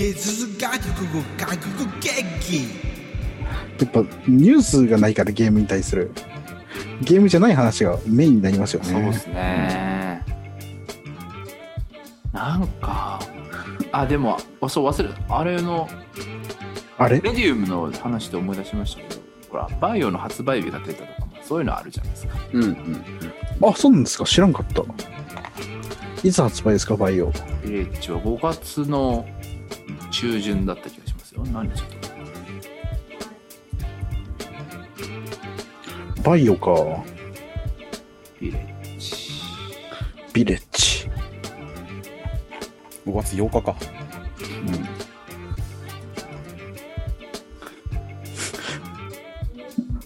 ゲス外国語韓国語劇やっぱニュースがないからゲームに対する。ゲームじゃない話がメインになりますよね。そうですね。なんか、あ、でも、あそう忘れあれの、あれ？メディウムの話で思い出しましたけど、ほら、バイオの発売日が出たとかも、そういうのあるじゃないですか。うんうん。あそうなんですか？知らんかった。いつ発売ですか？バイオ。ビレッジは5月の中旬だった気がしますよ。何日だったかバイオかビレッジ。ビレッジ5月8日か。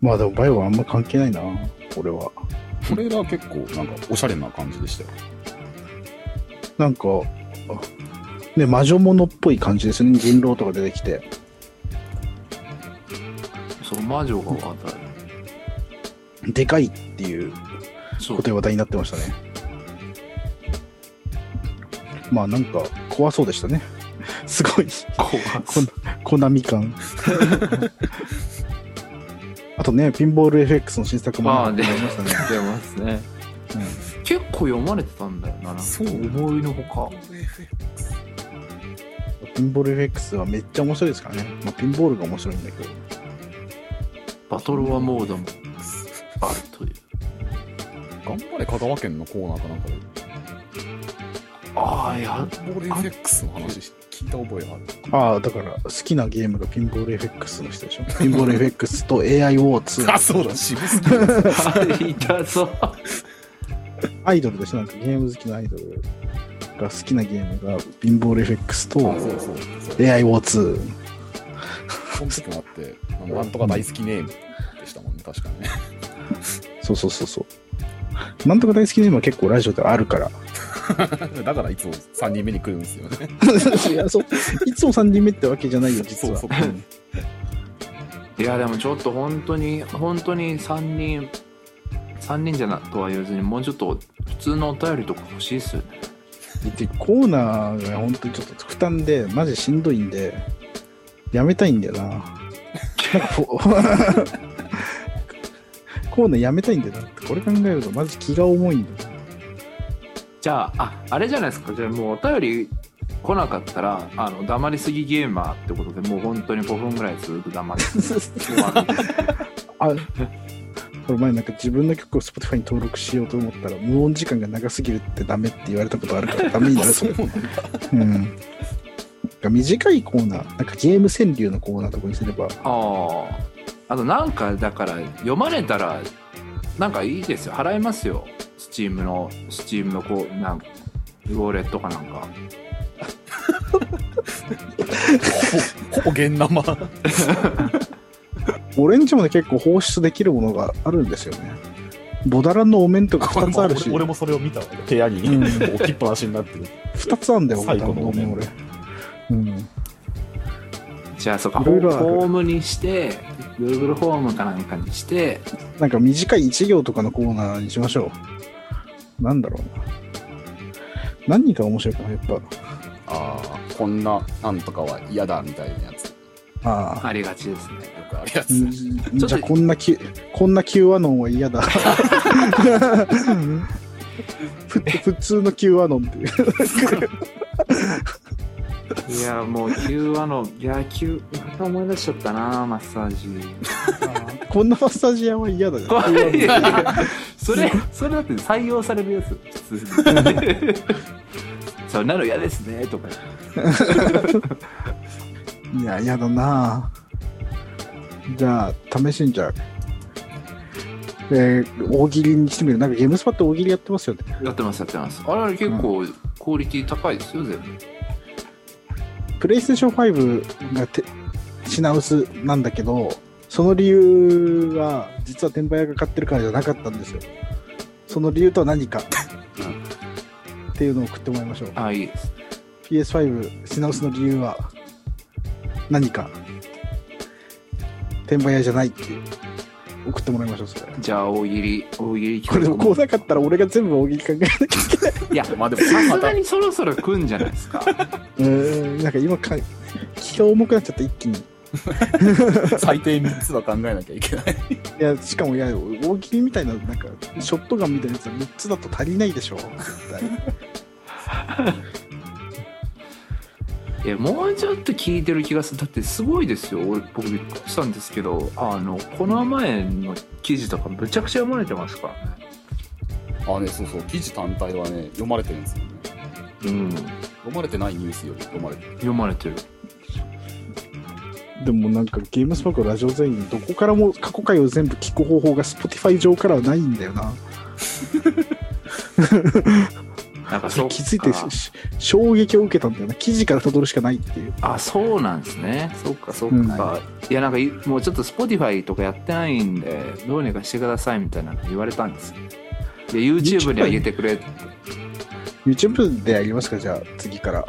まあでもバイオはあんま関係ないな俺はトレーラー結構なんかおしゃれな感じでしたよ。なんかね魔女物っぽい感じですね。人狼とか出てきて。そう、魔女が渡る。でかいっていうことで話題になってましたね。まあなんか怖そうでしたね。すごい。怖こんコナミ感。あとねピンボール FX の新作もまありましたね、出ますね。結構読まれてたんだよな。なそう思いのほか。ピンボール FX はめっちゃ面白いですからね、まあ、ピンボールが面白いんだけどバトルワモードもあるという。頑張れ香川県のコーナーかなんかで、ああ、いや、ボール FX の話聞いた覚えがある。ああだから好きなゲームがピンボール FX の人でしょ ピンボール FX と AI ウォー2あ、そうだ、渋すぎる。いたぞ。アイドルでしょなんかゲーム好きなアイドルが好きなゲームがピンボール FX とあ、そうそうそう。AI ウォー2その時もあって、なんとか大好きネームでしたもんね、確かにね。そうそうそうそうなんとか大好きネームは結構ラジオであるから だからいつも3人目に来るんですよね。いやそういつも3人目ってわけじゃないよ実はそうそううんいや、でもちょっと本当に、本当に3人、3人じゃなとは言わずに、もうちょっと普通のお便りとか欲しいっすよね。でコーナーが本当にちょっと負担でマジしんどいんでやめたいんだよな。コーナーやめたいんだよな。ってこれ考えるとマジ気が重いんだよじゃあ、あ、あれじゃないですか。じゃあもうお便り来なかったら、あの、黙りすぎゲーマーってことで、もう本当に5分ぐらいずっと黙り 終わる あこれ前なんか自分の曲を Spotify に登録しようと思ったら無音時間が長すぎるってダメって言われたことあるからダメになるそれうんなんか短いコーナーなんかゲーム川柳のコーナーとかにすればああ。あとなんか、だから、読まれたら、なんかいいですよ。払いますよ。スチームの、スチームのこう、なんか、ウォレットかなんか。ほぼ現生。俺んちもね結構放出できるものがあるんですよね。ボダランのお面とか2つあるし。俺俺もそれを見たわ部屋に、うん。置きっぱなしになってる。2つあるんだよボダ最ランのお面。後のお面俺。うん。じゃあ、そうか、いろいろある。ホームにして、Google ホームかなんかにして、なんか短い1行とかのコーナーにしましょう。なんだろうな。何が面白いかなやっああ、こんななんとかは嫌だみたいなああありがちですね。くあるやつ。じゃあこんなきこんな Q アノンは嫌だ ふ普通の Q アノンっていういや、もう、Q あの、いや、Q、また思い出しちゃったな、マッサージ。こんなマッサージ屋は嫌だよそれ、それだって採用されるやつ、普通に。そんなの嫌ですね、とか。いや嫌だな。じゃあ試しにじゃあ。えー、大喜利にしてみる。なんかゲームスパって大喜利やってますよね。やってます、やってます。あれ、結構、クオリティ高いですよ、全部。プレイステーション5がて品薄なんだけどその理由は実は転売屋が買ってるからじゃなかったんですよ。その理由とは何か、っていうのを送ってもらいましょう。あ、いいです。PS5 品薄の理由は何か転売屋じゃないっていう送ってもらいましょう、それ。じゃあ大喜利大喜利これでもこうなかったら俺が全部大喜利考えなきゃいけない。いやまあでもさすがにそろそろ来んじゃないですか うーん、なんか今か、気が重くなっちゃった、一気に。最低3つは考えなきゃいけない。いや、しかも、いや、大喜利みたいな、なんか、ショットガンみたいなやつは3つだと足りないでしょ、絶対。いやもうちょっと聞いてる気がするだってすごいですよ俺僕びっくりしたんですけどあのこの前の記事とかむちゃくちゃ読まれてますからねあね、そうそう、記事単体はね、読まれてるんですよね。うん読まれてないニュースより読まれてる。読まれてるでもなんかゲームスパークラジオ全員どこからも過去回を全部聞く方法が Spotify 上からはないんだよな。なんかそう気づいてし衝撃を受けたんだよな。記事から辿るしかないっていう。あそうなんですねそうかそうか、うんいやなんかいもうちょっと Spotify とかやってないんでどうにかしてくださいみたいなの言われたんですよで YouTube に上げてくれって YouTube でやりますか？じゃあ次から。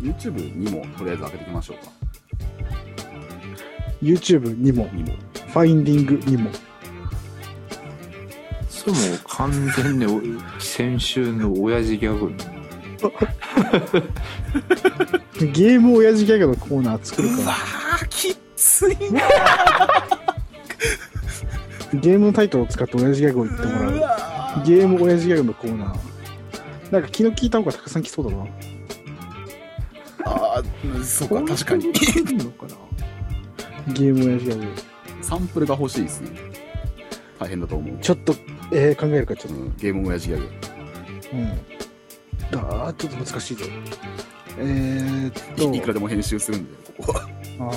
YouTube にもとりあえず開けていきましょうか。YouTube にも、にも。ファインディングにも。それもう完全にお先週の親父ギャグゲーム親父ギャグのコーナー作るかあ、きついな。ら。ゲームのタイトルを使って親父ギャグを言ってもらう。わゲーム親父ギャグのコーナー。なんか気の利いた方がたくさん来そうだな。あーそうか、確かに。ゲーム親父ギャグ。サンプルが欲しいですね。大変だと思う。ちょっと、えー、考えるか、ちょっと。うんゲーム親父ギャグ。うん。あー、ちょっと難しいぞ。えー、っと、いいくらでも編集するんで、ここは。あ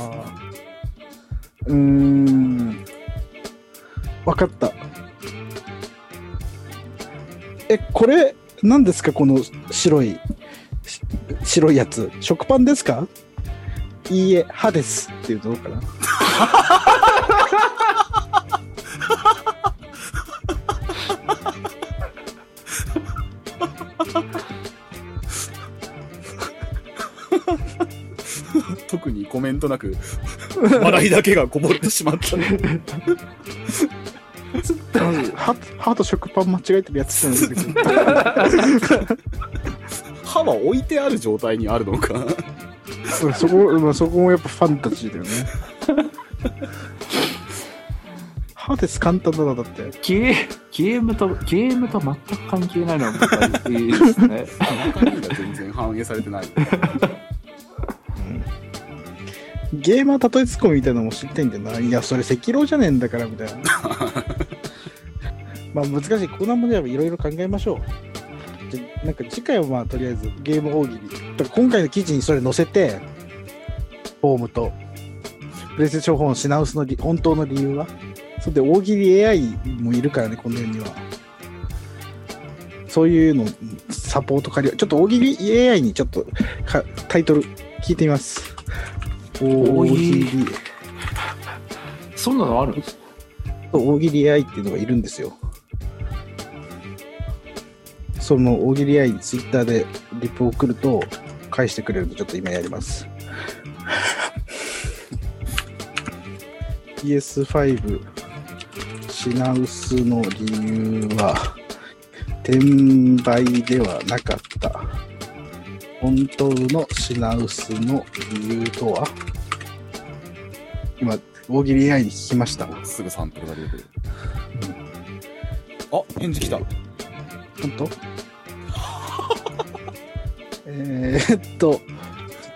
ーうーん。わかった。え、これ、何ですかこの白い、し白いやつ。食パンですか？いいえ、歯です。っていうとどうかな。特にコメントなく、笑いだけがこぼれてしまったね。歯歯と食パン間違えてるやつじゃないですか。歯は置いてある状態にあるのか。うんそこ、まあ、そこもやっぱファンタジーだよね。歯です簡単だな、だって。ゲーゲームとゲームと全く関係ないのはまたいいですね中身が全然反映されてない。ゲーマー例えツッコミみたいなのも知りたいんだよな。いや、それ赤狼じゃねえんだから、みたいな。まあ難しい。コーナーもじゃあいろいろ考えましょう。じゃなんか次回はまあとりあえずゲーム大喜利。だから今回の記事にそれ載せて、フォームと、プレイステーション4品薄のり本当の理由はそれで大喜利 AI もいるからね、この世には。そういうの、サポート借りちょっと大喜利 AI にちょっとかタイトル聞いてみます。大喜利。そんなのあるんです大喜利 AI っていうのがいるんですよ。その大喜利 AI にツイッターでリプを送ると返してくれるんでちょっと今やります。PS5 品薄の理由は転売ではなかった。本当の品薄の理由とは？今、大喜利 AI に聞きました。すぐサンプルが出てくる。あ、返事来た。本当？えーっと、ちょ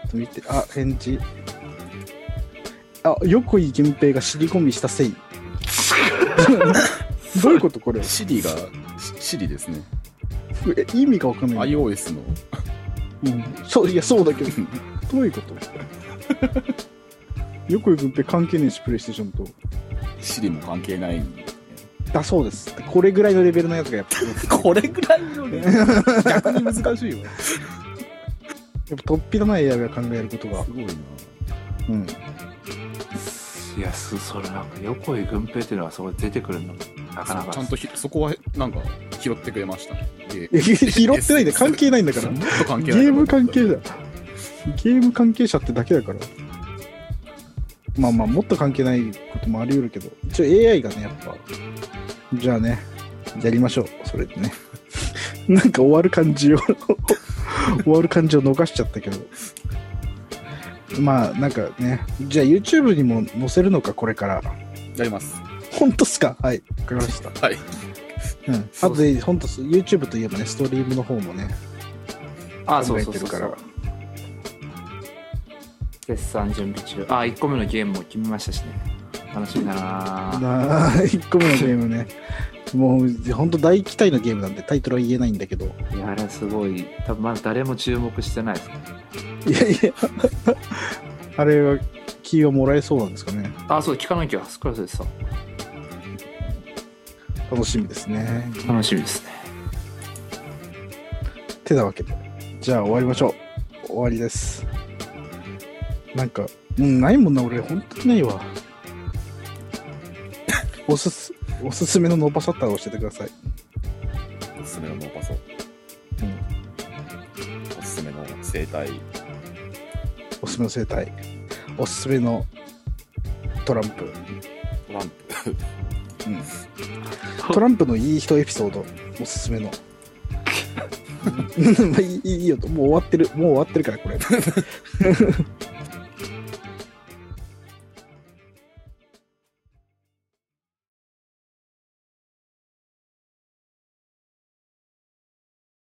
っと見て、あ、返事。あ、横井源平が尻込みしたせい。どういうことこれ？シリが、シシリですね。え意味がわかんない。iOS の。うん、そう、いや、そうだけど、どういうこと？横井源平関係ねえし、プレイステーションと。シリも関係ない。だそうです。これぐらいのレベルのやつがやっぱ、これぐらいのね、逆に難しいわ。やっぱ突飛のない AI が考えることがす。ごいな。うん。いやすそれなんか横井軍平っていうのはそこ出てくるのなかなかちゃんとひそこはなんか拾ってくれました 拾ってないんだ関係ないんだから。ゲーム関係者。ゲーム関係者ってだけだから。まあまあ、もっと関係ないこともあり得るけど、一応 AI がね、やっぱ、じゃあね、やりましょう、それでね。なんか終わる感じを 終わる感じを逃しちゃったけど。まあ、なんかね、じゃあ YouTube にも載せるのか、これから。やります。本当っすか？はい、わかりました。はい。うん。あとで、本当 YouTube といえばね、ストリームの方もね、あ、考そうそうそうそえてるからう。。絶賛準備中。あ、1個目のゲームも決めましたしね。楽しみだななあ、1個目のゲームね。もう、本当大期待のゲームなんで、タイトルは言えないんだけど。いや、あれすごい。多分まだ誰も注目してないですね。いやいや、あれは、キーはもらえそうなんですかね。あ、そう、聞かなきゃ。スクラスでさ。楽しみですね。楽しみですね。てなわけで。じゃあ終わりましょう。終わりです。なんか、うん、ないもんな、俺、本当にないわ。おすす、おすすめのノーパサッターを教えてください。おすすめのノーパソ。うん。おすすめの生態。おすすめの生態。おすすめのトランプ。トランプ。トランプのいい人エピソード、おすすめの。まあいいいいよと、もう終わってる、もう終わってるから、これ。